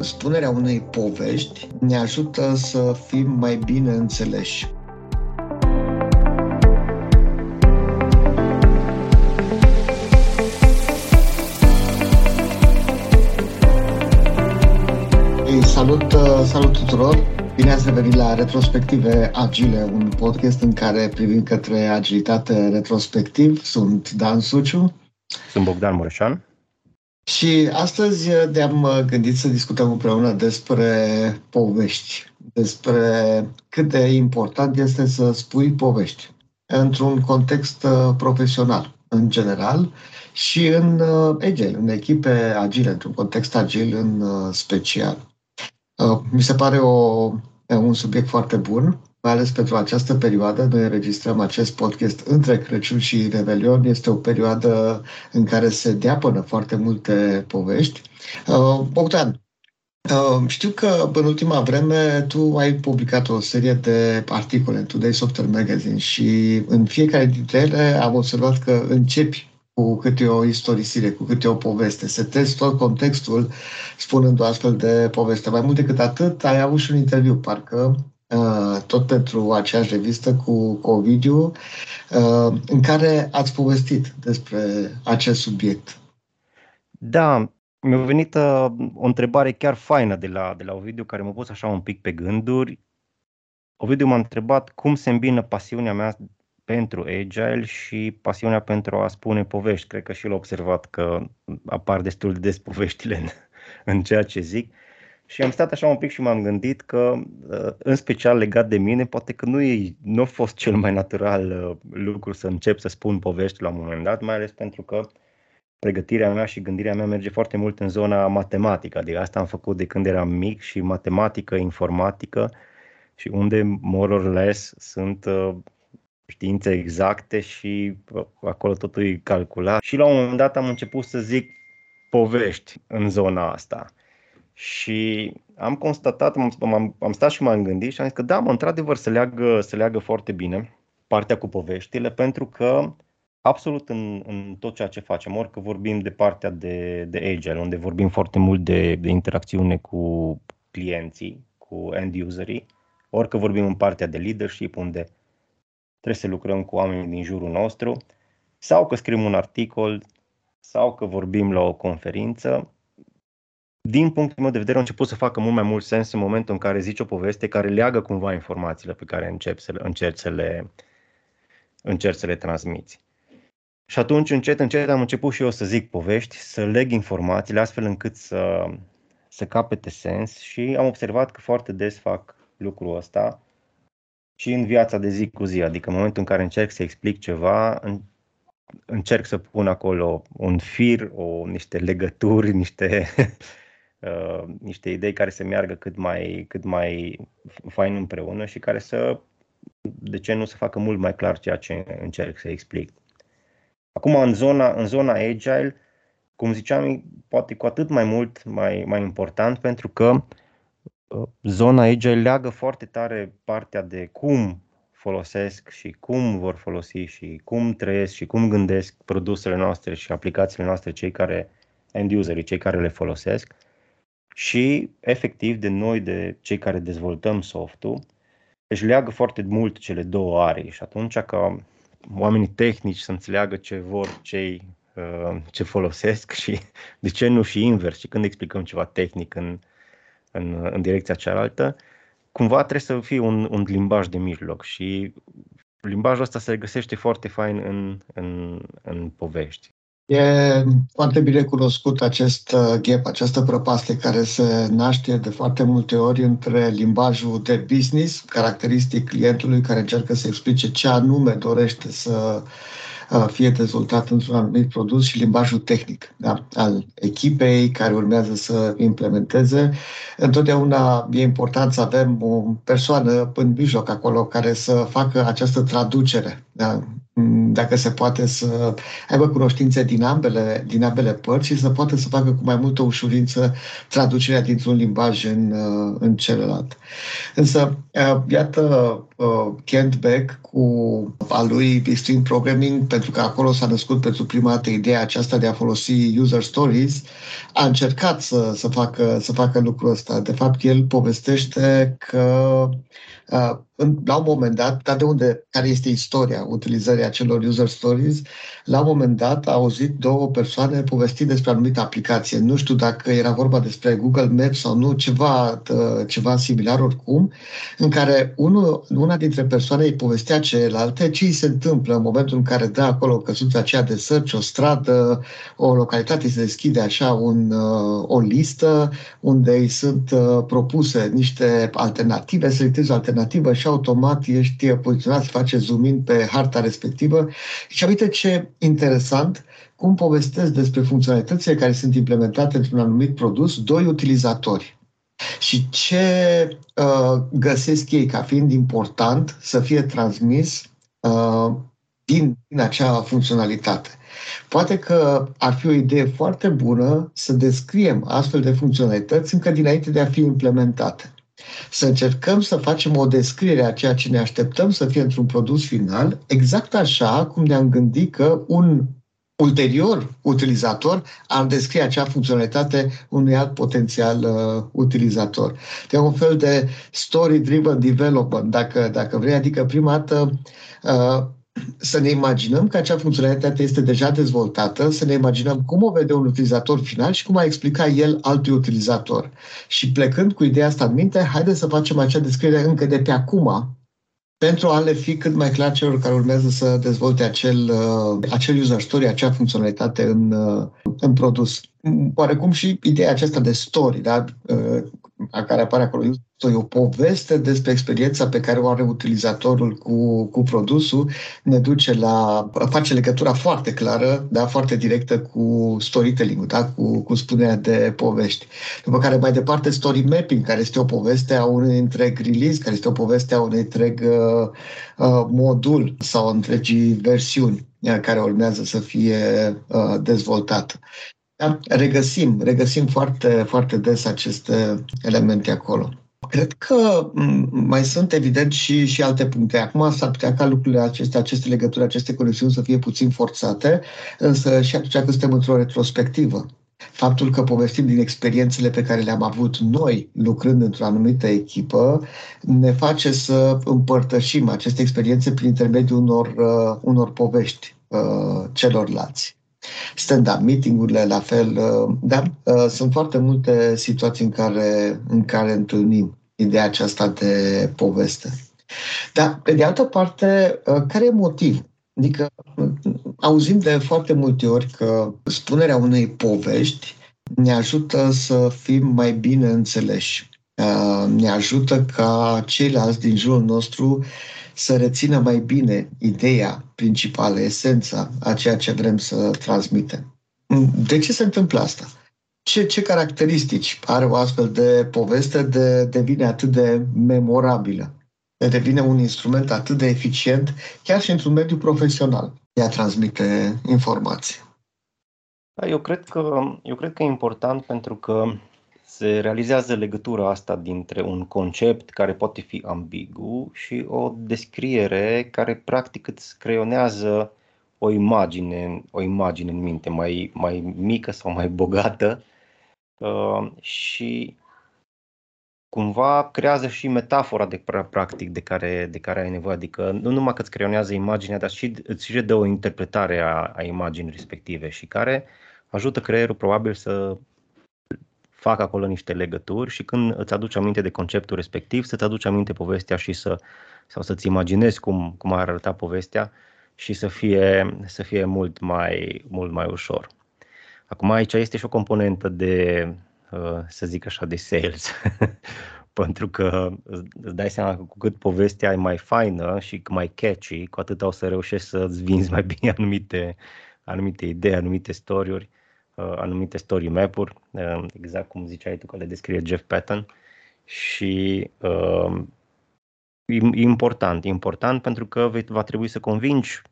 Spunerea unei povești ne ajută să fim mai bine înțeleși. Ei, salut, salut tuturor! Bine ați revenit la Retrospective Agile, un podcast în care privim către agilitate retrospectiv. Sunt Dan Suciu. Sunt Bogdan Mureșan. Și astăzi ne-am uh, gândit să discutăm împreună despre povești, despre cât de important este să spui povești într-un context uh, profesional, în general, și în uh, agile, în echipe agile, într-un context agil în special. Mi se pare o, un subiect foarte bun mai ales pentru această perioadă. Noi înregistrăm acest podcast între Crăciun și Revelion. Este o perioadă în care se deapănă foarte multe povești. Uh, Bogdan, uh, știu că în ultima vreme tu ai publicat o serie de articole în Today Software Magazine și în fiecare dintre ele am observat că începi cu câte o istorisire, cu câte o poveste. Setezi tot contextul spunând o astfel de poveste. Mai mult decât atât, ai avut și un interviu, parcă, Uh, tot pentru aceeași revistă cu Ovidiu, uh, în care ați povestit despre acest subiect. Da, mi-a venit uh, o întrebare chiar faină de la, de la Ovidiu, care m-a pus așa un pic pe gânduri. Ovidiu m-a întrebat cum se îmbină pasiunea mea pentru Agile și pasiunea pentru a spune povești. Cred că și el a observat că apar destul de des poveștile în, în ceea ce zic. Și am stat așa un pic și m-am gândit că, uh, în special legat de mine, poate că nu, e, nu a fost cel mai natural uh, lucru să încep să spun povești la un moment dat, mai ales pentru că pregătirea mea și gândirea mea merge foarte mult în zona matematică. Adică asta am făcut de când eram mic și matematică, informatică și unde more or less sunt uh, științe exacte și acolo totul e calculat. Și la un moment dat am început să zic povești în zona asta. Și am constatat, am, am, am stat și m-am gândit și am zis că da, mă, într-adevăr se leagă, se leagă foarte bine partea cu poveștile, pentru că absolut în, în tot ceea ce facem, orică vorbim de partea de, de agile, unde vorbim foarte mult de, de interacțiune cu clienții, cu end-userii, orică vorbim în partea de leadership, unde trebuie să lucrăm cu oamenii din jurul nostru, sau că scriem un articol, sau că vorbim la o conferință, din punctul meu de vedere, a început să facă mult mai mult sens în momentul în care zici o poveste care leagă cumva informațiile pe care începi să le, încerci, să le, încerci să le transmiți. Și atunci, încet, încet, am început și eu să zic povești, să leg informațiile astfel încât să, să capete sens și am observat că foarte des fac lucrul ăsta și în viața de zi cu zi, adică în momentul în care încerc să explic ceva, încerc să pun acolo un fir, o, niște legături, niște Uh, niște idei care să meargă cât mai, cât mai fain împreună și care să, de ce nu, să facă mult mai clar ceea ce încerc să explic. Acum, în zona, în zona agile, cum ziceam, poate cu atât mai mult mai, mai important pentru că uh, zona agile leagă foarte tare partea de cum folosesc și cum vor folosi și cum trăiesc și cum gândesc produsele noastre și aplicațiile noastre cei care end userii, cei care le folosesc și efectiv de noi, de cei care dezvoltăm softul, își leagă foarte mult cele două arii. Și atunci ca oamenii tehnici să înțeleagă ce vor cei uh, ce folosesc și de ce nu și invers. Și când explicăm ceva tehnic în, în, în direcția cealaltă, cumva trebuie să fie un, un limbaj de mijloc. Și limbajul ăsta se găsește foarte fain în, în, în povești. E foarte bine cunoscut acest uh, gap, această prăpastie care se naște de foarte multe ori între limbajul de business, caracteristic clientului care încearcă să explice ce anume dorește să uh, fie dezvoltat într-un anumit produs și limbajul tehnic da? al echipei care urmează să implementeze. Întotdeauna e important să avem o persoană în mijloc acolo care să facă această traducere da? Mm, dacă se poate să aibă cunoștințe din ambele, din ambele părți și să poată să facă cu mai multă ușurință traducerea dintr-un limbaj în, uh, în celălalt. Însă, uh, iată, uh, Kent Beck cu a lui Extreme Programming, pentru că acolo s-a născut pentru prima dată ideea aceasta de a folosi user stories, a încercat să, să, facă, să facă lucrul ăsta. De fapt, el povestește că uh, la un moment dat, dar de unde, care este istoria utilizării acelor user stories, la un moment dat a auzit două persoane povestind despre anumite aplicație. Nu știu dacă era vorba despre Google Maps sau nu, ceva, ceva similar oricum, în care unul, una dintre persoane îi povestea celelalte ce îi se întâmplă în momentul în care dă acolo căsuța aceea de search, o stradă, o localitate, se deschide așa un, o listă unde îi sunt propuse niște alternative, selectezi o alternativă și automat ești poziționat, face zoom in pe harta respectivă. Și uite ce interesant, cum povestesc despre funcționalitățile care sunt implementate într-un anumit produs doi utilizatori. Și ce uh, găsesc ei ca fiind important să fie transmis uh, din, din acea funcționalitate. Poate că ar fi o idee foarte bună să descriem astfel de funcționalități încă dinainte de a fi implementate să încercăm să facem o descriere a ceea ce ne așteptăm să fie într-un produs final, exact așa cum ne-am gândit că un ulterior utilizator ar descrie acea funcționalitate unui alt potențial uh, utilizator. De un fel de story-driven development, dacă, dacă vrei, adică prima dată uh, să ne imaginăm că acea funcționalitate este deja dezvoltată, să ne imaginăm cum o vede un utilizator final și cum a explica el altui utilizator. Și plecând cu ideea asta în minte, haideți să facem acea descriere încă de pe acum, pentru a le fi cât mai clar celor care urmează să dezvolte acel, uh, acel user story, acea funcționalitate în, uh, în produs. Oarecum și ideea aceasta de story, da? Uh, a care apare acolo. E o poveste despre experiența pe care o are utilizatorul cu, cu produsul, ne duce la, face legătura foarte clară, da, foarte directă cu storytelling da, cu, cu spunerea de povești. După care mai departe story mapping, care este o poveste a unui întreg release, care este o poveste a unui întreg uh, uh, modul sau întregii versiuni care urmează să fie uh, dezvoltată. Da? Regăsim, regăsim foarte, foarte des aceste elemente acolo. Cred că mai sunt evident și, și alte puncte. Acum s-ar putea ca lucrurile acestea, aceste legături, aceste conexiuni să fie puțin forțate, însă și atunci când suntem într-o retrospectivă. Faptul că povestim din experiențele pe care le-am avut noi lucrând într-o anumită echipă ne face să împărtășim aceste experiențe prin intermediul unor, uh, unor povești uh, celorlalți stand-up meeting-urile, la fel. Uh, da, uh, sunt foarte multe situații în care, în care întâlnim ideea aceasta de poveste. Dar, pe de altă parte, uh, care e motiv? Adică auzim de foarte multe ori că spunerea unei povești ne ajută să fim mai bine înțeleși. Ne ajută ca ceilalți din jurul nostru să rețină mai bine ideea principală, esența a ceea ce vrem să transmitem. De ce se întâmplă asta? Ce, ce caracteristici are o astfel de poveste de devine atât de memorabilă? De devine un instrument atât de eficient, chiar și într-un mediu profesional, de a transmite informații. Da, eu cred că, eu cred că e important pentru că se realizează legătura asta dintre un concept care poate fi ambigu și o descriere care practic îți creionează o imagine, o imagine în minte mai, mai mică sau mai bogată uh, și cumva creează și metafora de practic de care, de care ai nevoie. Adică nu numai că îți creionează imaginea, dar și îți și dă o interpretare a, a imaginii respective și care ajută creierul probabil să fac acolo niște legături și când îți aduci aminte de conceptul respectiv, să-ți aduci aminte povestea și să, sau să-ți imaginezi cum, cum ar arăta povestea și să fie, să fie mult, mai, mult mai ușor. Acum aici este și o componentă de, uh, să zic așa, de sales. Pentru că îți dai seama că cu cât povestea e mai faină și mai catchy, cu atât o să reușești să-ți vinzi mai bine anumite, anumite idei, anumite story uh, anumite story map-uri, uh, exact cum ziceai tu că le descrie Jeff Patton și uh, e important, e important pentru că va trebui să convingi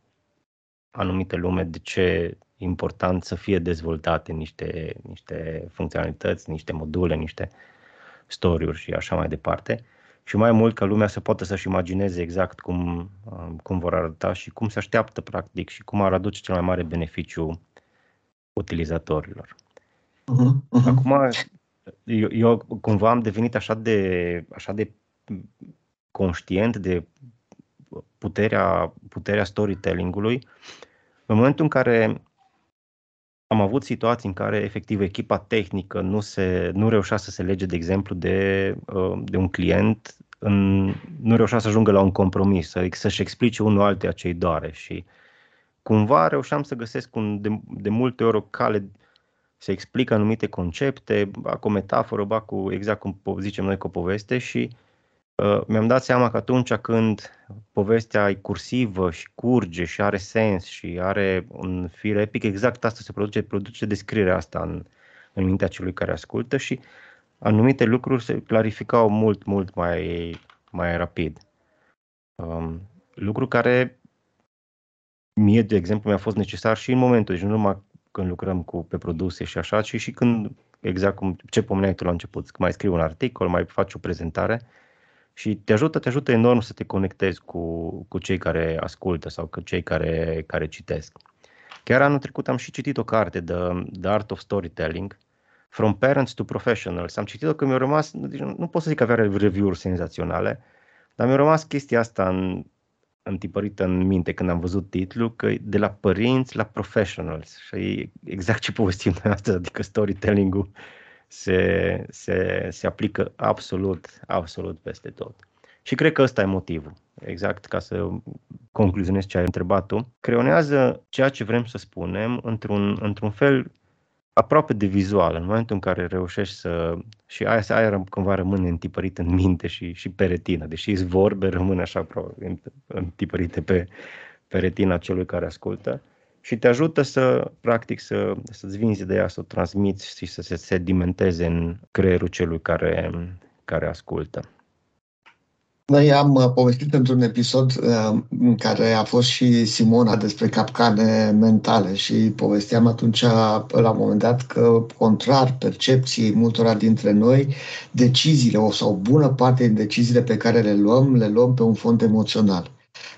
anumite lume de ce e important să fie dezvoltate niște, niște funcționalități, niște module, niște story-uri și așa mai departe. și mai mult ca lumea să poată să-și imagineze exact cum, cum vor arăta și cum se așteaptă practic și cum ar aduce cel mai mare beneficiu utilizatorilor. Uh-huh, uh-huh. Acum, eu, eu cumva am devenit așa de, așa de conștient de puterea, puterea storytelling-ului în momentul în care am avut situații în care efectiv echipa tehnică nu, se, nu reușea să se lege, de exemplu, de, uh, de un client, în, nu reușea să ajungă la un compromis, să, să-și explice unul altuia ce-i doare și cumva reușeam să găsesc un, de, de multe ori o cale să explic anumite concepte, ba cu o metaforă, ba cu exact cum zicem noi cu o poveste și uh, mi-am dat seama că atunci când povestea e cursivă și curge și are sens și are un fir epic, exact asta se produce, produce descrierea asta în, în mintea celui care ascultă și anumite lucruri se clarificau mult, mult mai, mai rapid. Um, lucru care mie, de exemplu, mi-a fost necesar și în momentul, deci nu numai când lucrăm cu, pe produse și așa, ci și când, exact cum ce pomeneai tu la început, mai scrii un articol, mai faci o prezentare și te ajută, te ajută enorm să te conectezi cu, cu cei care ascultă sau cu cei care, care citesc. Chiar anul trecut am și citit o carte, The, The Art of Storytelling, From Parents to Professionals. Am citit-o că mi-a rămas, deci nu pot să zic că avea review-uri senzaționale, dar mi-a rămas chestia asta în, întipărită în minte când am văzut titlul, că de la părinți la professionals. Și exact ce povestim noi astăzi, adică storytelling-ul se, se, se aplică absolut, absolut peste tot. Și cred că ăsta e motivul. Exact ca să concluzionez ce ai întrebat tu. Creonează ceea ce vrem să spunem într-un, într-un fel aproape de vizual, în momentul în care reușești să... Și aia, aia cumva rămâne întipărit în minte și, și pe retină, deși îți vorbe, rămâne așa întipărite pe, pe retina celui care ascultă și te ajută să, practic, să, să-ți vinzi ideea, să o transmiți și să se sedimenteze în creierul celui care, care ascultă. Noi am uh, povestit într-un episod uh, în care a fost și Simona despre capcane mentale și povesteam atunci la un moment dat că, contrar percepției multora dintre noi, deciziile sau o bună parte din deciziile pe care le luăm, le luăm pe un fond emoțional.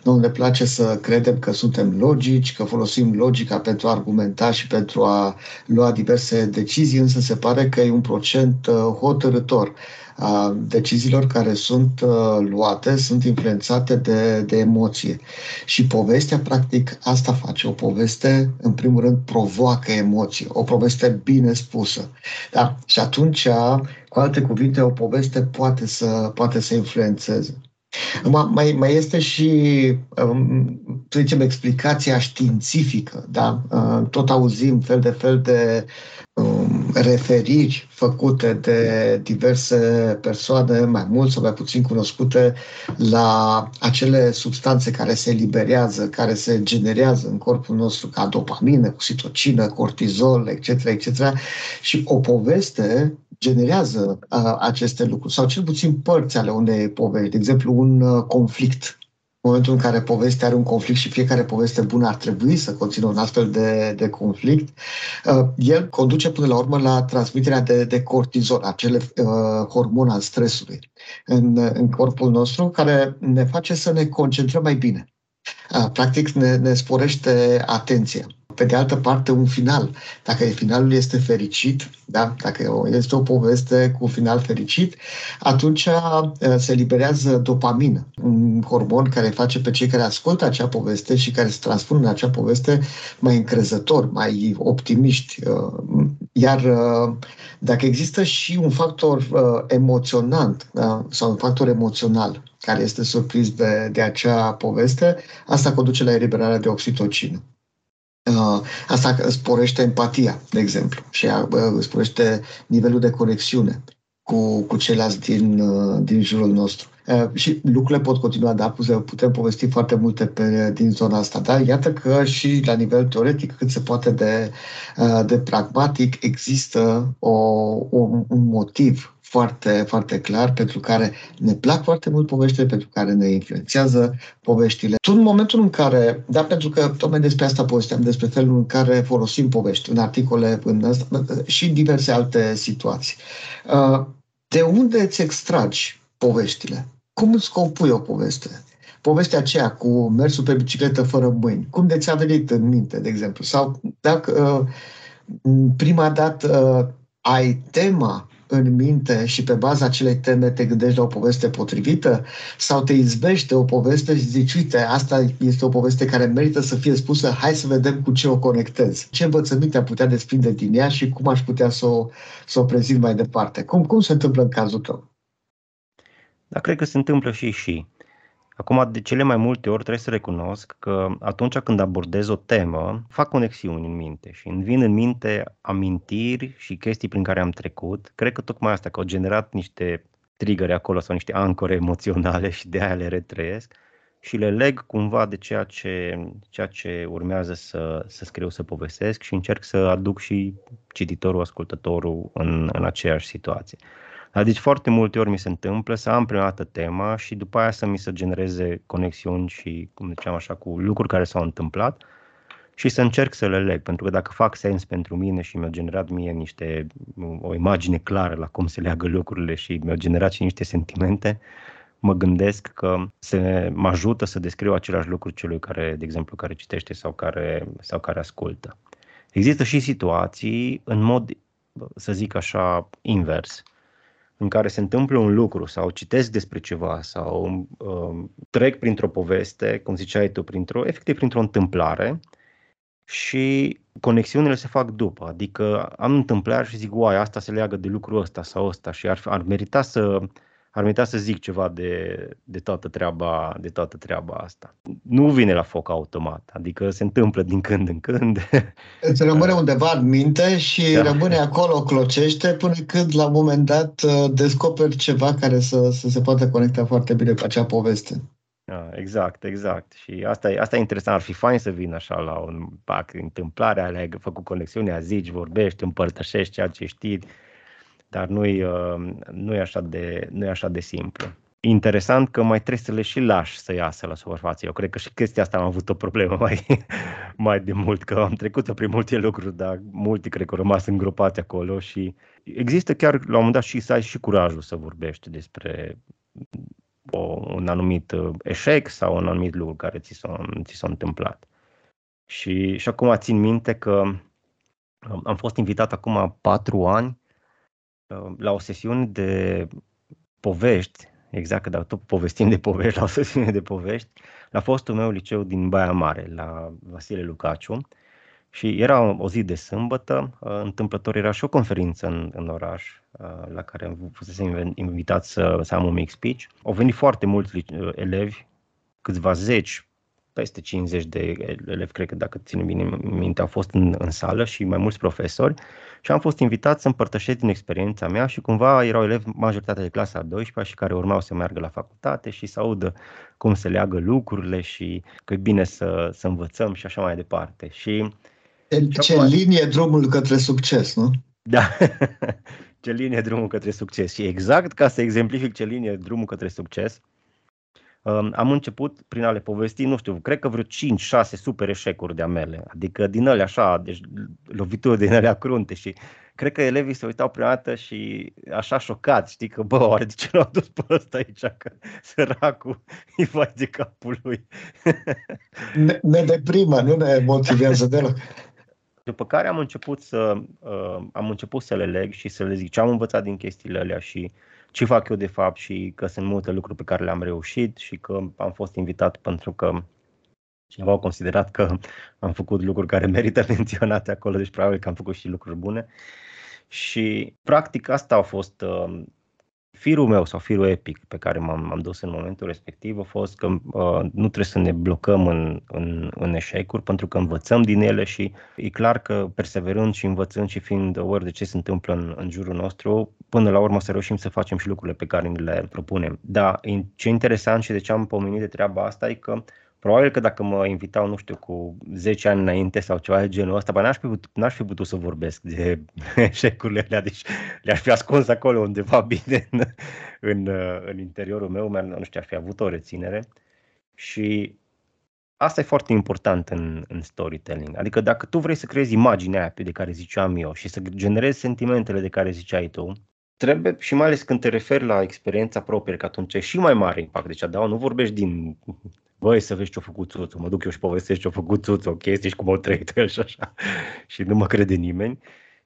Nu ne place să credem că suntem logici, că folosim logica pentru a argumenta și pentru a lua diverse decizii, însă se pare că e un procent uh, hotărător a deciziilor care sunt uh, luate sunt influențate de, de emoție. Și povestea, practic, asta face. O poveste, în primul rând, provoacă emoții. O poveste bine spusă. Da? Și atunci, cu alte cuvinte, o poveste poate să, poate să influențeze. Mai, mai este și, um, să zicem, explicația științifică. Da? Uh, tot auzim fel de fel de um, referiri făcute de diverse persoane, mai mult sau mai puțin cunoscute, la acele substanțe care se eliberează, care se generează în corpul nostru ca dopamină, oxitocină, cortizol, etc., etc. Și o poveste generează uh, aceste lucruri, sau cel puțin părți ale unei povești, de exemplu un uh, conflict. În momentul în care povestea are un conflict și fiecare poveste bună ar trebui să conțină un astfel de, de conflict, uh, el conduce până la urmă la transmiterea de, de cortizol, acele uh, hormon al stresului în, în corpul nostru, care ne face să ne concentrăm mai bine. Uh, practic ne, ne sporește atenția pe de altă parte, un final. Dacă finalul este fericit, da? dacă este o poveste cu un final fericit, atunci uh, se liberează dopamină, un hormon care face pe cei care ascultă acea poveste și care se transpun în acea poveste mai încrezători, mai optimiști. Uh, iar uh, dacă există și un factor emoționant da? sau un factor emoțional care este surprins de, de acea poveste, asta conduce la eliberarea de oxitocină. Uh, asta sporește empatia, de exemplu, și uh, sporește nivelul de conexiune cu, cu ceilalți din, uh, din jurul nostru. Și lucrurile pot continua, da, putem povesti foarte multe pe, din zona asta, dar iată că și la nivel teoretic, cât se poate de, de pragmatic, există o, o, un motiv foarte, foarte clar, pentru care ne plac foarte mult poveștile, pentru care ne influențează poveștile. Tu în momentul în care, da, pentru că tocmai despre asta povesteam, despre felul în care folosim povești în articole în asta, și în diverse alte situații. Uh, de unde îți extragi poveștile? cum îți compui o poveste? Povestea aceea cu mersul pe bicicletă fără mâini, cum de ți-a venit în minte, de exemplu? Sau dacă uh, prima dată uh, ai tema în minte și pe baza acelei teme te gândești la o poveste potrivită sau te izbește o poveste și zici, uite, asta este o poveste care merită să fie spusă, hai să vedem cu ce o conectez. Ce învățăminte am putea desprinde din ea și cum aș putea să o, să o prezint mai departe. Cum, cum se întâmplă în cazul tău? Da, cred că se întâmplă și și. Acum, de cele mai multe ori trebuie să recunosc că atunci când abordez o temă, fac conexiuni în minte și îmi vin în minte amintiri și chestii prin care am trecut. Cred că tocmai asta, că au generat niște trigări acolo sau niște ancore emoționale și de aia le retrăiesc și le leg cumva de ceea ce, ceea ce urmează să, să scriu, să povestesc și încerc să aduc și cititorul, ascultătorul în, în aceeași situație. Deci foarte multe ori mi se întâmplă să am prima dată tema și după aia să mi se genereze conexiuni și, cum ziceam așa, cu lucruri care s-au întâmplat și să încerc să le leg, pentru că dacă fac sens pentru mine și mi-au generat mie niște, o imagine clară la cum se leagă lucrurile și mi-au generat și niște sentimente, mă gândesc că se mă ajută să descriu același lucru celui care, de exemplu, care citește sau care, sau care ascultă. Există și situații în mod, să zic așa, invers în care se întâmplă un lucru sau citesc despre ceva sau uh, trec printr-o poveste, cum ziceai tu, printr-o, efectiv printr-o întâmplare și conexiunile se fac după. Adică am întâmplare și zic, uai, asta se leagă de lucrul ăsta sau ăsta și ar, ar merita să ar merita să zic ceva de, de, toată treaba, de toată treaba asta. Nu vine la foc automat, adică se întâmplă din când în când. Îți rămâne undeva în minte și da. rămâne acolo, clocește, până când la un moment dat uh, descoperi ceva care să, să se poată conecta foarte bine cu acea poveste. Da, exact, exact. Și asta e, asta e interesant. Ar fi fain să vină așa la un pac, întâmplare, ai făcut conexiunea, zici, vorbești, împărtășești ceea ce știi dar nu-i, uh, nu-i, așa, de, nu-i așa de simplu. Interesant că mai trebuie să le și lași să iasă la suprafață. Eu cred că și chestia asta am avut o problemă mai, mai de mult, că am trecut prin multe lucruri, dar multe cred că au rămas îngropați acolo și există chiar la un moment dat și să ai și curajul să vorbești despre o, un anumit uh, eșec sau un anumit lucru care ți s-a, ți s-a întâmplat. Și, și acum țin minte că um, am fost invitat acum patru ani Uh, la o sesiune de povești, exact că dacă tot povestim de povești, la o sesiune de povești, la fostul meu liceu din Baia Mare, la Vasile Lucaciu, și era o zi de sâmbătă, uh, întâmplător era și o conferință în, în oraș, uh, la care fusese invitat să, să am un mic speech. Au venit foarte mulți elevi, câțiva zeci, peste 50 de elevi, cred că dacă țin bine minte, au fost în, în sală și mai mulți profesori și am fost invitat să împărtășesc din experiența mea și cumva erau elevi majoritatea de clasa a 12 și care urmau să meargă la facultate și să audă cum se leagă lucrurile și că e bine să, să învățăm și așa mai departe. Și, ce acum... linie drumul către succes, nu? Da, ce linie drumul către succes. Și exact ca să exemplific ce linie drumul către succes, am început prin a le povesti, nu știu, cred că vreo 5-6 super eșecuri de-a mele, adică din ele așa, deci lovituri din alea crunte și cred că elevii se uitau prima dată și așa șocați, știi, că bă, oare de ce l-au dus pe ăsta aici, că săracul îi vai de capul lui. Ne, ne deprimă, nu ne motivează deloc. După care am început să, uh, am început să le leg și să le zic ce am învățat din chestiile alea și ce fac eu de fapt și că sunt multe lucruri pe care le-am reușit și că am fost invitat pentru că cineva a considerat că am făcut lucruri care merită menționate acolo, deci probabil că am făcut și lucruri bune. Și practic asta a fost uh, firul meu sau firul epic pe care m-am, am dus în momentul respectiv a fost că uh, nu trebuie să ne blocăm în, în, în eșecuri pentru că învățăm din ele și e clar că perseverând și învățând și fiind aware de ce se întâmplă în, în jurul nostru, până la urmă să reușim să facem și lucrurile pe care ni le propunem. Da, ce interesant și de ce am pomenit de treaba asta e că Probabil că dacă mă invitau, nu știu, cu 10 ani înainte sau ceva de genul ăsta, n-aș fi, putut, n-aș fi putut să vorbesc de eșecurile alea, deci le-aș fi ascuns acolo undeva bine în, în, în interiorul meu, nu știu, aș fi avut o reținere și asta e foarte important în, în storytelling. Adică dacă tu vrei să creezi imaginea aia de care ziceam eu și să generezi sentimentele de care ziceai tu, trebuie, și mai ales când te referi la experiența proprie, că atunci e și mai mare impact. Deci, da, nu vorbești din băi, să vezi ce-a făcut Țuțu, mă duc eu și povestesc ce-a făcut Țuțu, o chestie și cum au trăit el și așa. și nu mă crede nimeni.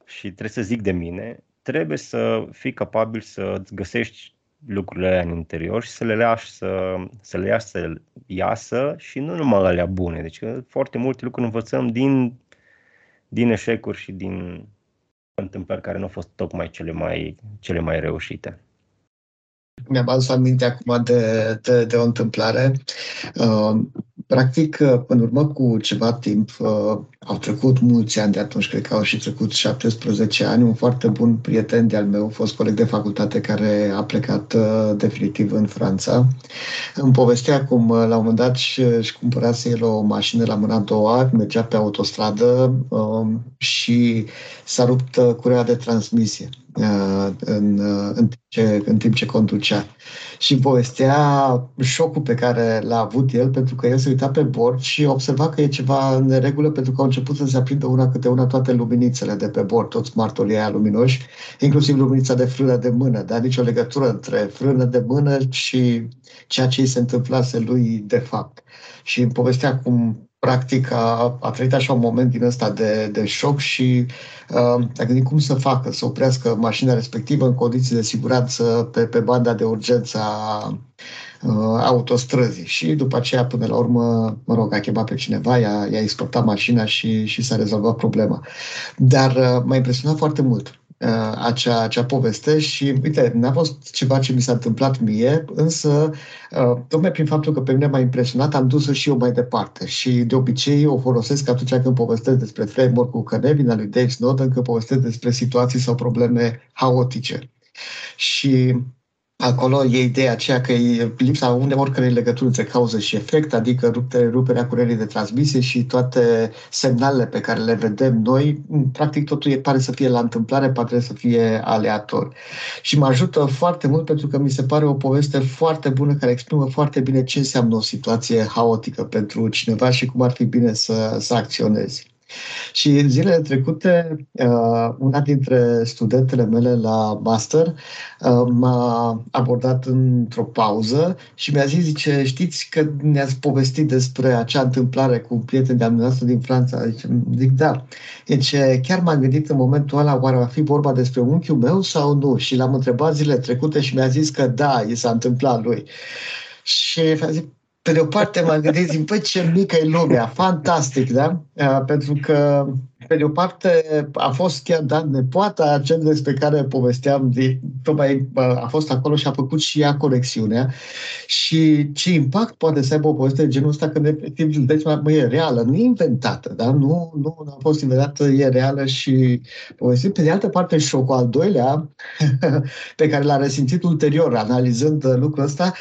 Și trebuie să zic de mine, trebuie să fii capabil să-ți găsești lucrurile alea în interior și să le lași să, să le lași să iasă și nu numai alea bune. Deci foarte multe lucruri învățăm din, din eșecuri și din întâmplări care nu au fost tocmai cele mai, cele mai reușite. Mi-am adus aminte acum de, de, de o întâmplare. Uh, practic, uh, în urmă cu ceva timp, uh, au trecut mulți ani de atunci, cred că au și trecut 17 ani, un foarte bun prieten de-al meu, fost coleg de facultate care a plecat definitiv în Franța. Îmi povestea cum la un moment dat își cumpărase el o mașină la mâna a doua, mergea pe autostradă și s-a rupt cureaua de transmisie în, în, timp ce, în timp ce conducea. Și povestea șocul pe care l-a avut el, pentru că el se uita pe bord și observa că e ceva în regulă, pentru că au început să se aprindă una câte una toate luminițele de pe bord, toți martorii aia luminoși, inclusiv luminița de frână de mână, dar nicio legătură între frână de mână și ceea ce îi se întâmplase lui de fapt. Și îmi povestea cum practic a, a trăit așa un moment din ăsta de, de șoc și uh, a gândit cum să facă, să oprească mașina respectivă în condiții de siguranță pe, pe banda de urgență a uh, autostrăzii. Și după aceea, până la urmă, mă rog, a chemat pe cineva, i-a, i-a exportat mașina și, și s-a rezolvat problema. Dar uh, m-a impresionat foarte mult uh, acea, acea poveste și, uite, n-a fost ceva ce mi s-a întâmplat mie, însă, uh, tocmai prin faptul că pe mine m-a impresionat, am dus-o și eu mai departe și de obicei o folosesc atunci când povestesc despre framework-ul Cănevin al lui Dave Snowden, când povestesc despre situații sau probleme haotice. Și Acolo e ideea aceea că e lipsa unde oricărei legături între cauză și efect, adică rupte, ruperea curelii de transmisie și toate semnalele pe care le vedem noi, practic totul e, pare să fie la întâmplare, pare să fie aleator. Și mă ajută foarte mult pentru că mi se pare o poveste foarte bună care exprimă foarte bine ce înseamnă o situație haotică pentru cineva și cum ar fi bine să, să acționezi. Și în zilele trecute, uh, una dintre studentele mele la master uh, m-a abordat într-o pauză și mi-a zis, zice, știți că ne-ați povestit despre acea întâmplare cu prieteni de-a noastră din Franța? Zice, zic, da. Deci chiar m-am gândit în momentul ăla, oare va fi vorba despre unchiul meu sau nu? Și l-am întrebat zilele trecute și mi-a zis că da, i s-a întâmplat lui. Și a zis, pe de o parte mă gândesc, zic, păi ce mică e lumea, fantastic, da? Pentru că pe de o parte, a fost chiar Dan nepoata, cel despre care povesteam, de, tocmai a fost acolo și a făcut și ea conexiunea. Și ce impact poate să aibă o poveste de genul ăsta când efectiv județi, mă, e reală, nu e inventată, da? Nu, nu, nu a fost inventată, e reală și povestit. Pe de altă parte, șocul al doilea, pe care l-a resimțit ulterior, analizând lucrul ăsta,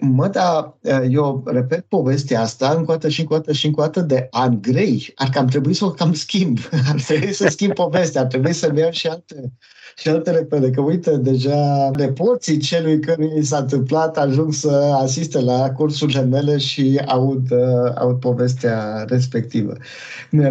mă, da, eu repet povestea asta încă o dată și încă o dată și încă o dată de ani grei, ar cam trebui să o cam schimb ar trebui să schimb povestea, ar trebui să-mi iau și alte, și alte repede. Că uite, deja nepoții celui căruia i s-a întâmplat ajung să asiste la cursurile mele și aud, uh, aud povestea respectivă.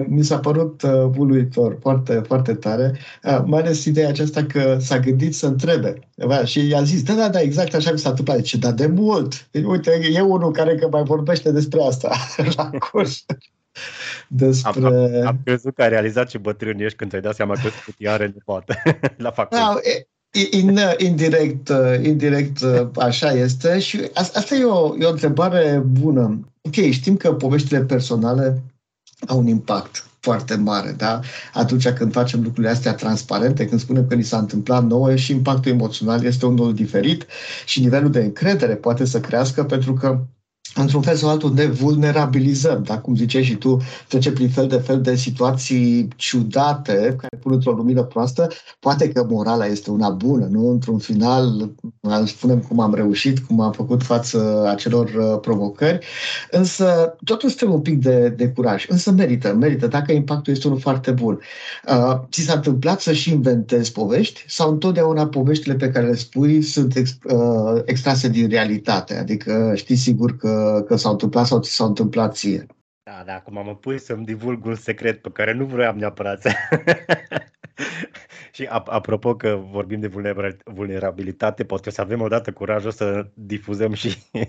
Mi s-a părut uh, uluitor, foarte, foarte tare, uh, mai ales ideea aceasta că s-a gândit să întrebe. Și i-a zis, da, da, da, exact așa mi s-a întâmplat. Ce, dar de mult. Uite, e unul care că mai vorbește despre asta la curs despre... Am, am, am crezut că ai realizat ce bătrân ești când ți-ai dat seama că cutia are poate la facultate. Da, in, indirect, indirect așa este și asta e o, e o întrebare bună. Ok, știm că poveștile personale au un impact foarte mare, da? Atunci când facem lucrurile astea transparente, când spunem că ni s-a întâmplat nouă și impactul emoțional este unul diferit și nivelul de încredere poate să crească pentru că într-un fel sau altul ne vulnerabilizăm, da? cum ziceai și tu, trece prin fel de fel de situații ciudate care pun într-o lumină proastă. Poate că morala este una bună, nu? Într-un final, spunem cum am reușit, cum am făcut față acelor uh, provocări, însă totul trebuie un pic de, de curaj. Însă merită, merită, dacă impactul este unul foarte bun. Uh, ți s-a întâmplat să și inventezi povești sau întotdeauna poveștile pe care le spui sunt ex, uh, extrase din realitate? Adică știi sigur că că, s-au întâmplat sau ți s-au întâmplat ție. Da, da, acum mă pui să-mi divulg un secret pe care nu vroiam neapărat să... Și apropo că vorbim de vulnerabilitate, poate să avem odată curajul să difuzăm și uh,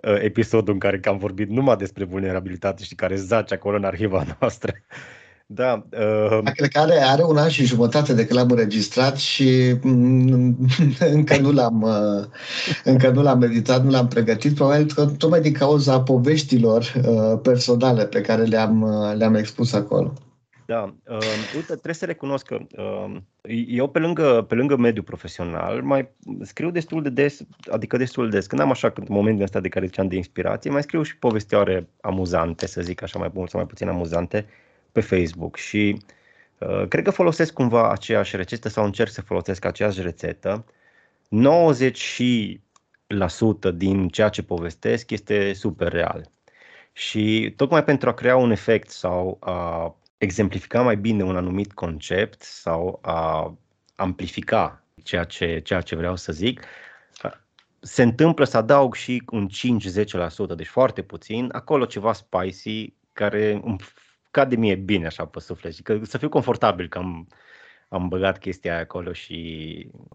episodul în care am vorbit numai despre vulnerabilitate și care zace acolo în arhiva noastră. Da. Uh... Cred că are, are un an și jumătate de când l-am înregistrat și mm, încă nu l-am, uh, încă nu l-am meditat, nu l-am pregătit, probabil că tocmai din cauza poveștilor uh, personale pe care le-am, uh, le-am expus acolo. Da, uh, uite, trebuie să recunosc că uh, eu pe lângă, pe lângă mediul profesional mai scriu destul de des, adică destul de des, când am așa când momentul ăsta de care ziceam de inspirație, mai scriu și povestioare amuzante, să zic așa mai mult sau mai puțin amuzante, pe Facebook și uh, cred că folosesc cumva aceeași rețetă sau încerc să folosesc aceeași rețetă. 90% din ceea ce povestesc este super real. Și tocmai pentru a crea un efect sau a exemplifica mai bine un anumit concept sau a amplifica ceea ce, ceea ce vreau să zic, se întâmplă să adaug și un 5-10%, deci foarte puțin, acolo ceva spicy care îmi cade mie bine așa pe suflet și că să fiu confortabil că am, am băgat chestia aia acolo și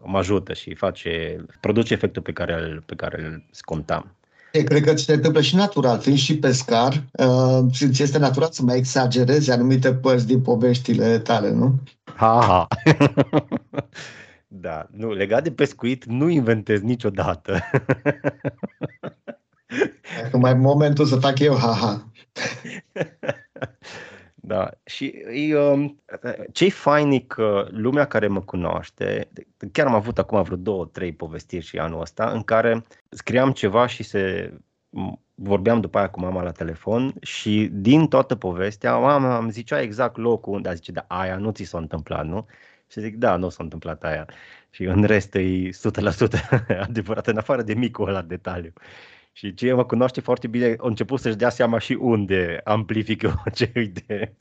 mă ajută și face, produce efectul pe care îl, pe care îl scontam. E, cred că ți se întâmplă și natural, fiind și pescar, uh, ți este natural să mai exagerezi anumite părți din poveștile tale, nu? Ha, ha. da, nu, legat de pescuit nu inventez niciodată. Acum mai momentul să fac eu ha-ha. Da, și e, um, ce-i fain e că lumea care mă cunoaște, chiar am avut acum vreo două, trei povestiri și anul ăsta, în care scriam ceva și se vorbeam după aia cu mama la telefon și din toată povestea, mama îmi zicea exact locul unde a zice, da, aia nu ți s-a întâmplat, nu? Și zic, da, nu s-a întâmplat aia. Și în rest e 100% adevărat, în afară de micul ăla detaliu. Și cine mă cunoaște foarte bine a început să-și dea seama și unde amplific eu cei de,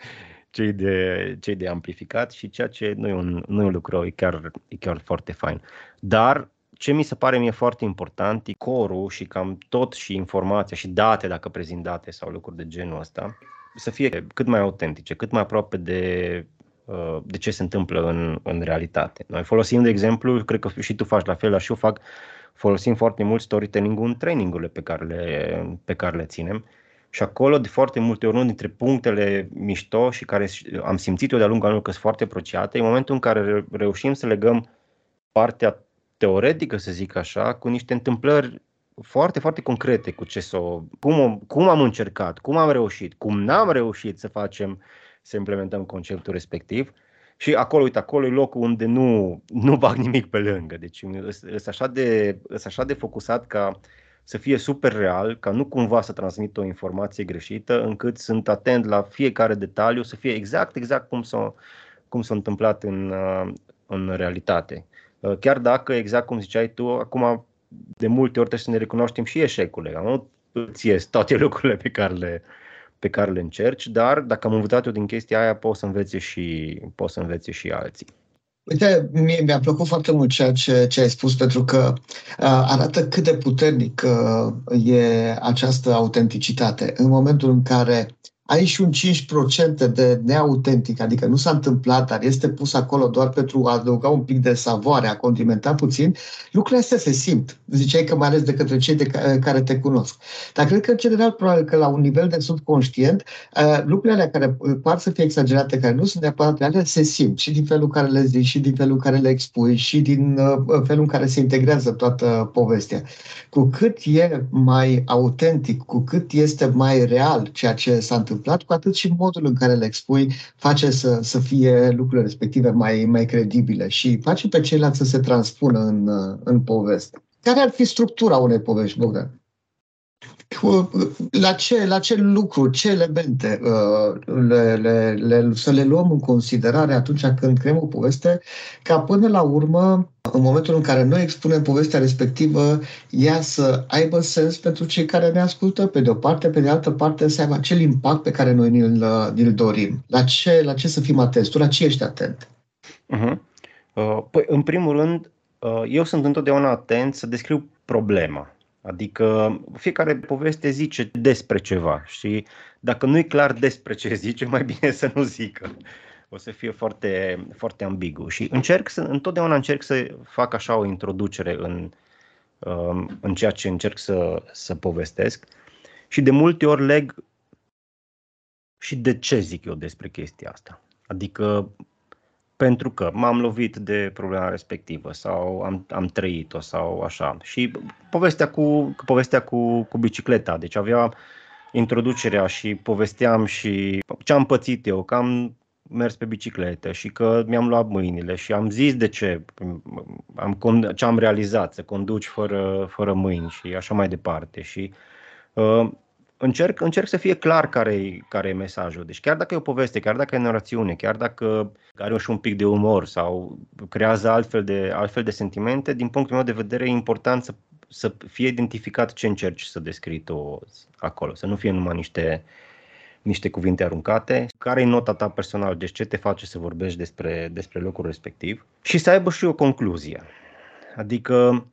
cei de, cei de amplificat și ceea ce nu e un, nu e un lucru, e chiar, e chiar foarte fain. Dar ce mi se pare mie foarte important e corul și cam tot și informația și date, dacă prezint date sau lucruri de genul ăsta, să fie cât mai autentice, cât mai aproape de, uh, de ce se întâmplă în, în realitate. Noi folosim, de exemplu, cred că și tu faci la fel, și eu fac folosim foarte mult storytelling-ul în trainingurile pe care le, pe care le ținem. Și acolo, de foarte multe ori, unul dintre punctele mișto și care am simțit eu de-a lungul anului că sunt foarte apreciate, e momentul în care reușim să legăm partea teoretică, să zic așa, cu niște întâmplări foarte, foarte concrete cu ce s-o, cum, cum am încercat, cum am reușit, cum n-am reușit să facem, să implementăm conceptul respectiv și acolo, uite, acolo e locul unde nu, nu bag nimic pe lângă. Deci sunt așa, de, așa de focusat ca să fie super real, ca nu cumva să transmit o informație greșită, încât sunt atent la fiecare detaliu, să fie exact, exact cum s-a, cum s-a întâmplat în, în realitate. Chiar dacă, exact cum ziceai tu, acum de multe ori trebuie să ne recunoaștem și eșecurile. Nu îți ies toate lucrurile pe care le, pe care le încerci, dar dacă am învățat eu din chestia aia, pot să învețe și, pot să învețe și alții. Uite, mie mi-a plăcut foarte mult ceea ce, ce ai spus, pentru că uh, arată cât de puternic uh, e această autenticitate. În momentul în care ai și un 5% de neautentic, adică nu s-a întâmplat, dar este pus acolo doar pentru a adăuga un pic de savoare, a condimenta puțin, lucrurile astea se simt. Ziceai că mai ales de către cei de care te cunosc. Dar cred că, în general, probabil că la un nivel de subconștient, uh, lucrurile alea care par să fie exagerate, care nu sunt neapărat reale, se simt și din felul în care le zici, și din felul în care le expui, și din uh, felul în care se integrează toată povestea. Cu cât e mai autentic, cu cât este mai real ceea ce s-a întâmplat, întâmplat, cu atât și modul în care le expui face să, să fie lucrurile respective mai, mai credibile și face pe ceilalți să se transpună în, în poveste. Care ar fi structura unei povești, Bogdan? La ce, la ce lucru, ce elemente uh, le, le, le, să le luăm în considerare atunci când creăm o poveste, ca până la urmă, în momentul în care noi expunem povestea respectivă, ea să aibă sens pentru cei care ne ascultă, pe de o parte, pe de altă parte să aibă acel impact pe care noi ni-l, ni-l dorim. La ce, la ce să fim atenți? Tu la ce ești atent? Uh-huh. Uh, păi, în primul rând, uh, eu sunt întotdeauna atent să descriu problema Adică fiecare poveste zice despre ceva și dacă nu e clar despre ce zice, mai bine să nu zică. o să fie foarte, foarte ambigu. Și încerc să, întotdeauna încerc să fac așa o introducere în, um, în ceea ce încerc să, să povestesc. Și de multe ori leg și de ce zic eu despre chestia asta. Adică pentru că m-am lovit de problema respectivă sau am, am trăit-o sau așa. Și povestea cu, povestea cu, cu bicicleta, deci avea introducerea și povesteam și ce am pățit eu, că am mers pe bicicletă și că mi-am luat mâinile și am zis de ce, am, ce am realizat, să conduci fără, fără mâini și așa mai departe. Și uh, încerc, încerc să fie clar care, care e mesajul. Deci chiar dacă e o poveste, chiar dacă e narațiune, chiar dacă are și un pic de umor sau creează altfel de, altfel de sentimente, din punctul meu de vedere e important să, să fie identificat ce încerci să descrii tu acolo, să nu fie numai niște, niște cuvinte aruncate, care e nota ta personală, deci ce te face să vorbești despre, despre locul respectiv și să aibă și o concluzie. Adică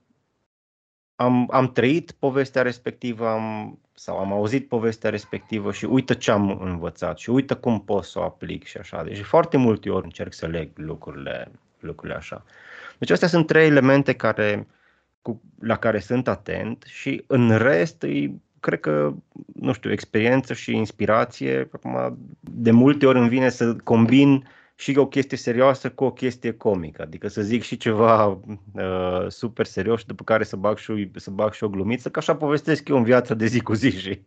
am, am trăit povestea respectivă, am, sau am auzit povestea respectivă și uite ce am învățat și uite cum pot să o aplic și așa. Deci foarte multe ori încerc să leg lucrurile, lucrurile așa. Deci astea sunt trei elemente care, cu, la care sunt atent și în rest îi, cred că, nu știu, experiență și inspirație. Acum, de multe ori îmi vine să combin și o chestie serioasă cu o chestie comică. Adică să zic și ceva uh, super serios și după care să bag, și, să bag și o glumiță, că așa povestesc eu în viața de zi cu zi și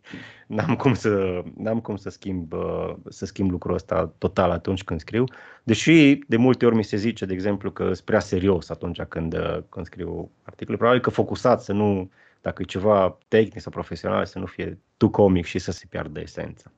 n-am cum să, n-am cum să, schimb, uh, să schimb lucrul ăsta total atunci când scriu. Deși de multe ori mi se zice, de exemplu, că sunt prea serios atunci când, uh, când scriu articole. Probabil că focusat să nu, dacă e ceva tehnic sau profesional, să nu fie tu comic și să se piardă esența.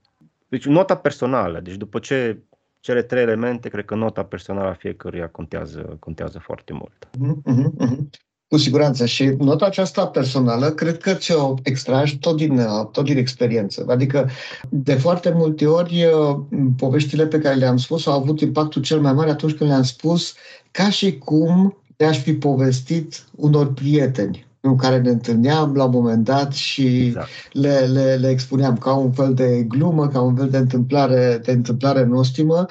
Deci nota personală, deci după ce cele trei elemente, cred că nota personală a fiecăruia contează, contează foarte mult. Mm-hmm, mm-hmm. Cu siguranță. Și nota aceasta personală, cred că ți-o extragi tot din, tot din experiență. Adică, de foarte multe ori, poveștile pe care le-am spus au avut impactul cel mai mare atunci când le-am spus ca și cum le-aș fi povestit unor prieteni în care ne întâlneam la un moment dat și exact. le, le, le expuneam ca un fel de glumă, ca un fel de întâmplare, de întâmplare nostimă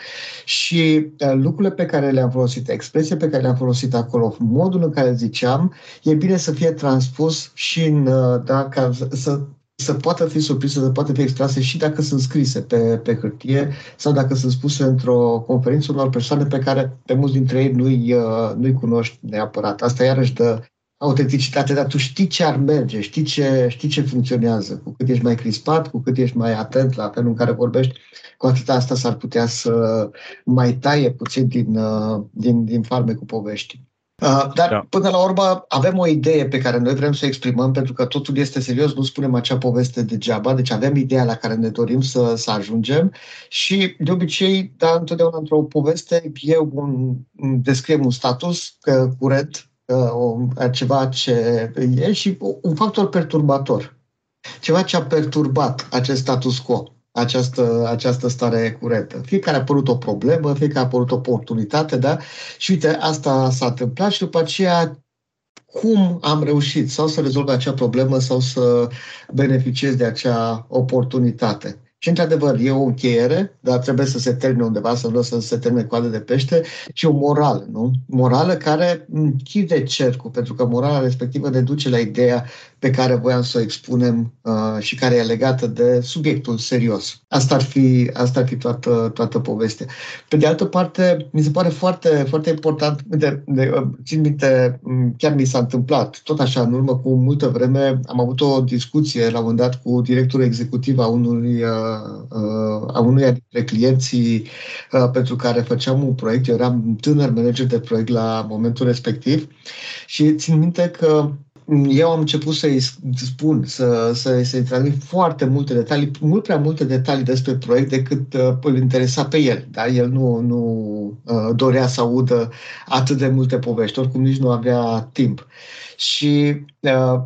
și uh, lucrurile pe care le-am folosit, expresia pe care le-am folosit acolo, modul în care ziceam, e bine să fie transpus și în, uh, da, ca să, să poată fi surprise, să poată fi extrase și dacă sunt scrise pe, pe hârtie sau dacă sunt spuse într-o conferință unor persoane pe care pe mulți dintre ei nu-i, uh, nu-i cunoști neapărat. Asta iarăși dă autenticitate, dar tu știi ce ar merge, știi ce, știi ce funcționează. Cu cât ești mai crispat, cu cât ești mai atent la felul în care vorbești, cu atât asta s-ar putea să mai taie puțin din, uh, din, din farme cu povești. Uh, dar da. până la urmă avem o idee pe care noi vrem să o exprimăm pentru că totul este serios, nu spunem acea poveste degeaba, deci avem ideea la care ne dorim să, să ajungem și de obicei, da, întotdeauna într-o poveste e un, descriem un status curent uh, ceva ce e și un factor perturbator. Ceva ce a perturbat acest status quo, această, această stare curentă. Fie că a apărut o problemă, fie că a apărut o oportunitate, da? Și uite, asta s-a întâmplat și după aceea cum am reușit sau să rezolv acea problemă sau să beneficiez de acea oportunitate. Și, într-adevăr, e o încheiere, dar trebuie să se termine undeva, să vreau să se termine coadă de pește, și o morală, nu? Morală care închide cercul, pentru că morala respectivă ne duce la ideea pe care voiam să o expunem uh, și care e legată de subiectul serios. Asta ar fi, asta ar fi toată, toată povestea. Pe de altă parte, mi se pare foarte, foarte important, de, de, uh, țin minte, chiar mi s-a întâmplat, tot așa, în urmă cu multă vreme, am avut o discuție la un moment dat cu directorul executiv a unui, uh, uh a unuia dintre clienții uh, pentru care făceam un proiect. Eu eram tânăr manager de proiect la momentul respectiv și țin minte că eu am început să-i spun, să, să, să-i transmit foarte multe detalii, mult prea multe detalii despre proiect decât uh, îl interesa pe el. Dar el nu, nu uh, dorea să audă atât de multe povești, oricum nici nu avea timp. Și, uh,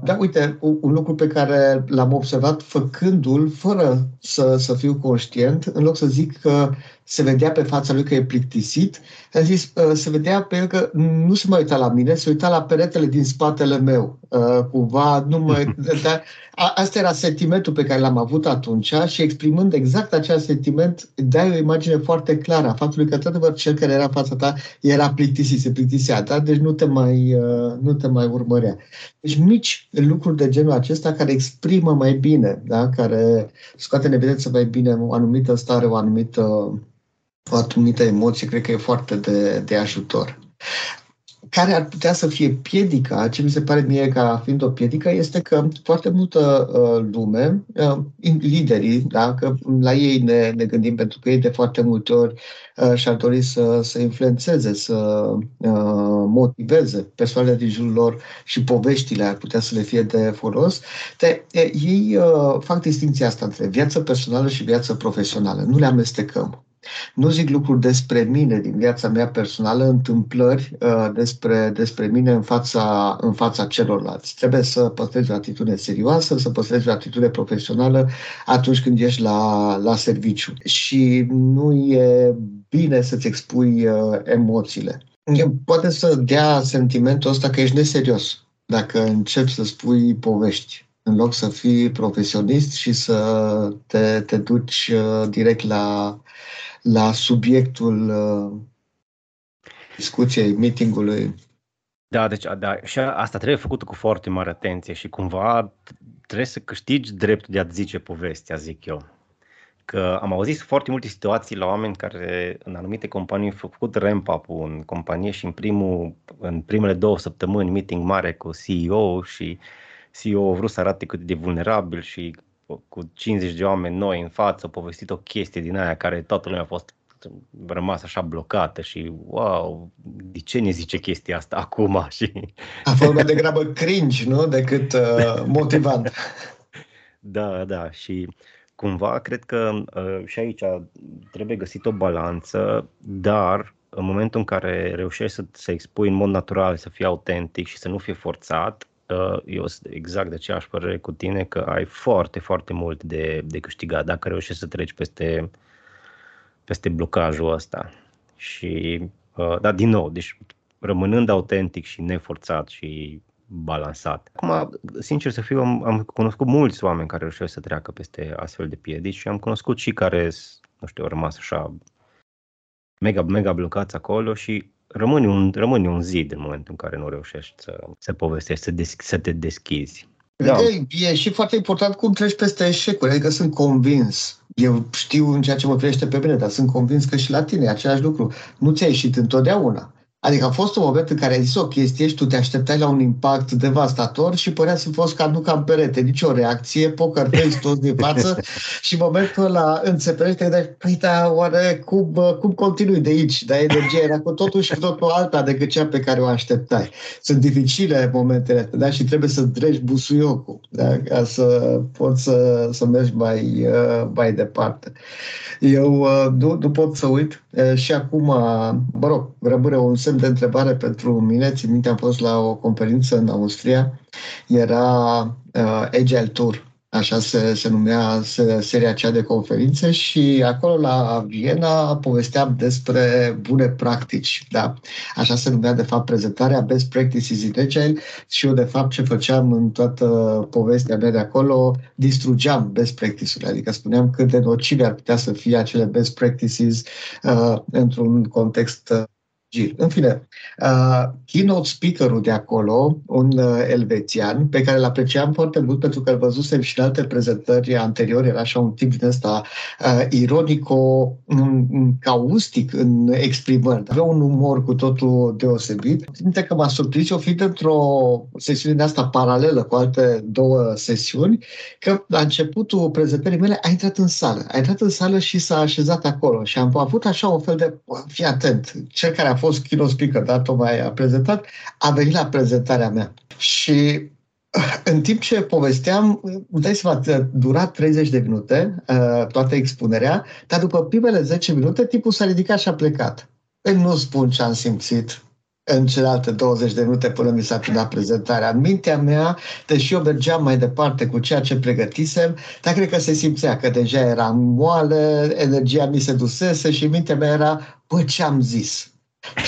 da, uite, un, un lucru pe care l-am observat făcându-l, fără să, să fiu conștient, în loc să zic că se vedea pe fața lui că e plictisit, a zis, uh, se vedea pe el că nu se mai uita la mine, se uita la peretele din spatele meu. Uh, cumva, nu mai... Dar asta era sentimentul pe care l-am avut atunci și exprimând exact acel sentiment, dai o imagine foarte clară a faptului că, într-adevăr, cel care era în fața ta era plictisit, se plictisea, da? deci nu te, mai, uh, nu te mai urmărea. Deci mici lucruri de genul acesta care exprimă mai bine, da? care scoate în evidență mai bine o anumită stare, o anumită, o anumită emoție, cred că e foarte de, de ajutor care ar putea să fie piedica, ce mi se pare mie ca fiind o piedică, este că foarte multă uh, lume, uh, liderii, da, că la ei ne, ne gândim pentru că ei de foarte multe ori uh, și-ar dori să, să influențeze, să uh, motiveze persoanele din jurul lor și poveștile ar putea să le fie de folos, de, ei uh, fac distinția asta între viața personală și viața profesională. Nu le amestecăm. Nu zic lucruri despre mine din viața mea personală, întâmplări uh, despre, despre mine în fața, în fața celorlalți. Trebuie să păstrezi o atitudine serioasă, să păstrezi o atitudine profesională atunci când ești la, la serviciu. Și nu e bine să-ți expui uh, emoțiile. Poate să dea sentimentul ăsta că ești neserios dacă începi să spui povești în loc să fii profesionist și să te, te duci uh, direct la, la subiectul uh, discuției, meetingului. Da, deci da, și asta trebuie făcut cu foarte mare atenție și cumva trebuie să câștigi dreptul de a zice povestea, zic eu. Că am auzit foarte multe situații la oameni care în anumite companii au făcut ramp up în companie și în, primul, în primele două săptămâni meeting mare cu CEO și CEO a vrut să arate cât de vulnerabil și cu 50 de oameni noi în față, povestit o chestie din aia care toată lumea a fost rămas așa blocată și wow, de ce ne zice chestia asta acum? Și... A fost mai degrabă cringe, nu? Decât uh, motivant. da, da, și cumva cred că uh, și aici trebuie găsit o balanță, dar în momentul în care reușești să se expui în mod natural, să fii autentic și să nu fie forțat, Uh, eu sunt exact de aceeași părere cu tine că ai foarte, foarte mult de, de câștigat dacă reușești să treci peste, peste blocajul ăsta. Și, uh, da, din nou, deci rămânând autentic și neforțat și balansat. Acum, sincer să fiu, am, am cunoscut mulți oameni care reușesc să treacă peste astfel de piedici și am cunoscut și care, nu știu, au rămas așa mega, mega blocați acolo și rămâne un, rămâne un zid în momentul în care nu reușești să, să povestești, să, des, să te deschizi. Da. E, e și foarte important cum treci peste eșecuri, adică sunt convins. Eu știu în ceea ce mă privește pe mine, dar sunt convins că și la tine e același lucru. Nu ți-a ieșit întotdeauna. Adică a fost un moment în care ai zis o chestie și tu te așteptai la un impact devastator și părea să fost ca nu ca în perete, nicio reacție, poker face toți din față și în momentul ăla înțeperești, te gândești, păi da, oare cum, cum continui de aici? Dar energia era cu totul și cu totul alta decât cea pe care o așteptai. Sunt dificile momentele astea, da? Și trebuie să dregi busuiocul, da? Ca să poți să, să mergi mai, uh, mai departe. Eu uh, nu, nu pot să uit uh, și acum, mă rog, rămâne un semn de întrebare pentru mine. Țin minte, am fost la o conferință în Austria, era uh, Agile Tour așa se, se numea seria aceea de conferințe și acolo la Viena povesteam despre bune practici, da? Așa se numea de fapt prezentarea Best Practices in Agile și eu de fapt ce făceam în toată povestea mea de acolo, distrugeam best practices-urile, adică spuneam cât de nocive ar putea să fie acele best practices uh, într-un context uh, Gil. În fine, uh, keynote speakerul de acolo, un uh, elvețian, pe care îl apreciam foarte mult pentru că îl văzusem și în alte prezentări anteriore, era așa un tip din ăsta uh, ironico, um, caustic în exprimări. Avea un umor cu totul deosebit. Simte că m-a surprins eu fiind într-o sesiune de asta paralelă cu alte două sesiuni, că la începutul prezentării mele a intrat în sală. A intrat în sală și s-a așezat acolo și am avut așa un fel de, fii atent, cel care a fost fost keynote speaker, dar tocmai a prezentat, a venit la prezentarea mea. Și în timp ce povesteam, îmi dai seama, dura 30 de minute uh, toată expunerea, dar după primele 10 minute tipul s-a ridicat și a plecat. Păi nu spun ce am simțit în celelalte 20 de minute până mi s-a terminat prezentarea. În mintea mea, deși eu mergeam mai departe cu ceea ce pregătisem, dar cred că se simțea că deja era moale, energia mi se dusese și mintea mea era, bă, ce am zis?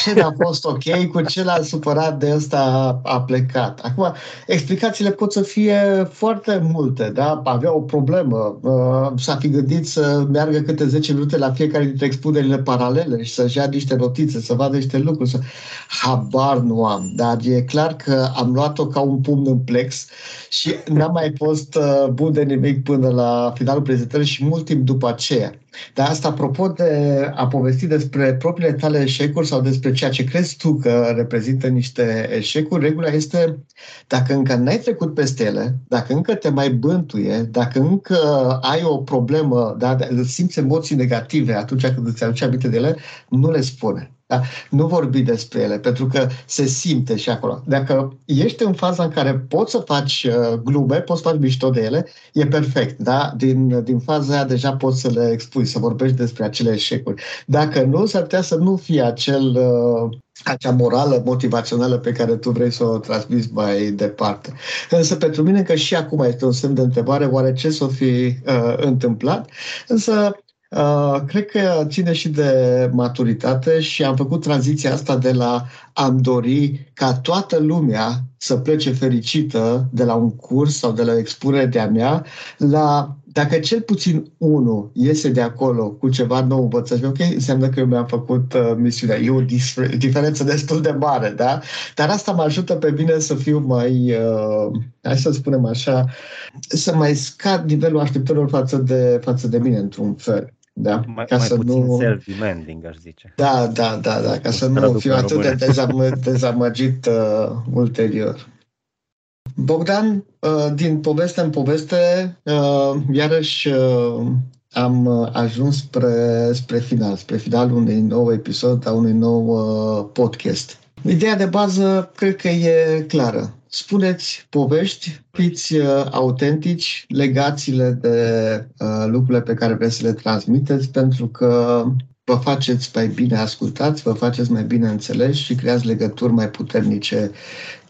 Ce a fost ok, cu ce l-a supărat de ăsta a plecat. Acum, explicațiile pot să fie foarte multe, da? Avea o problemă, uh, s-a fi gândit să meargă câte 10 minute la fiecare dintre expunerile paralele și să-și ia niște notițe, să vadă niște lucruri. Să... Habar nu am, dar e clar că am luat-o ca un pumn în plex și n-am mai fost uh, bun de nimic până la finalul prezentării și mult timp după aceea. Dar asta, apropo de a povesti despre propriile tale eșecuri sau despre ceea ce crezi tu că reprezintă niște eșecuri, regula este dacă încă n-ai trecut peste ele, dacă încă te mai bântuie, dacă încă ai o problemă, da, simți emoții negative atunci când îți aduce aminte de ele, nu le spune. Da? Nu vorbi despre ele, pentru că se simte și acolo. Dacă ești în faza în care poți să faci uh, glume, poți să faci mișto de ele, e perfect. Da? Din, din faza aia deja poți să le expui, să vorbești despre acele eșecuri. Dacă nu, s-ar putea să nu fie acel, uh, acea morală motivațională pe care tu vrei să o transmiți mai departe. Însă pentru mine că și acum este un semn de întrebare, oare ce s-o fi uh, întâmplat? Însă Uh, cred că ține și de maturitate și am făcut tranziția asta de la am dori ca toată lumea să plece fericită de la un curs sau de la o expunere de-a mea la dacă cel puțin unul iese de acolo cu ceva nou învățat, ok, înseamnă că eu mi-am făcut uh, misiunea. E o dif- diferență destul de mare, da? Dar asta mă ajută pe mine să fiu mai, uh, hai să spunem așa, să mai scad nivelul așteptărilor față de, față de mine, într-un fel. Da? Mai, ca mai să puțin nu... self-demanding, aș zice. Da, da, da, da, ca să nu fiu atât de dezamă, dezamăgit uh, ulterior. Bogdan, uh, din poveste în poveste, uh, iarăși uh, am ajuns spre, spre final, spre finalul unui nou episod, a unui nou uh, podcast. Ideea de bază cred că e clară spuneți povești, fiți uh, autentici, legați-le de uh, lucrurile pe care vreți să le transmiteți, pentru că vă faceți mai bine ascultați, vă faceți mai bine înțeleși și creați legături mai puternice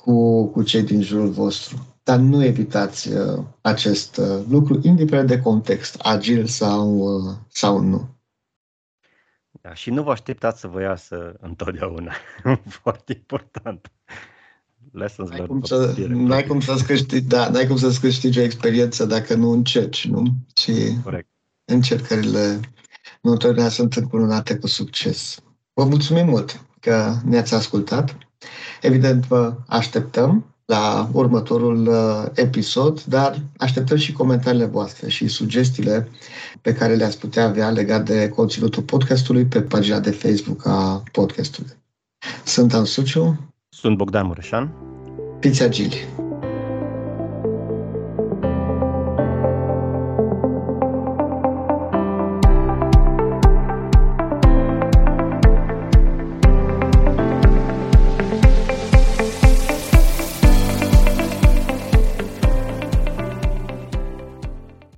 cu, cu cei din jurul vostru. Dar nu evitați uh, acest uh, lucru, indiferent de context, agil sau, uh, sau nu. Da, și nu vă așteptați să vă iasă întotdeauna. Foarte important. Lessons n-ai cum, să, n-ai cum să-ți câștigi, da, n-ai cum să-ți câștigi o experiență dacă nu încerci, nu? Și Corect. încercările nu întotdeauna sunt încununate cu succes. Vă mulțumim mult că ne-ați ascultat. Evident, vă așteptăm la următorul uh, episod, dar așteptăm și comentariile voastre și sugestiile pe care le-ați putea avea legat de conținutul podcastului pe pagina de Facebook a podcastului. Sunt Ansuciu. Sunt Bogdan Mureșan. Fiți agili!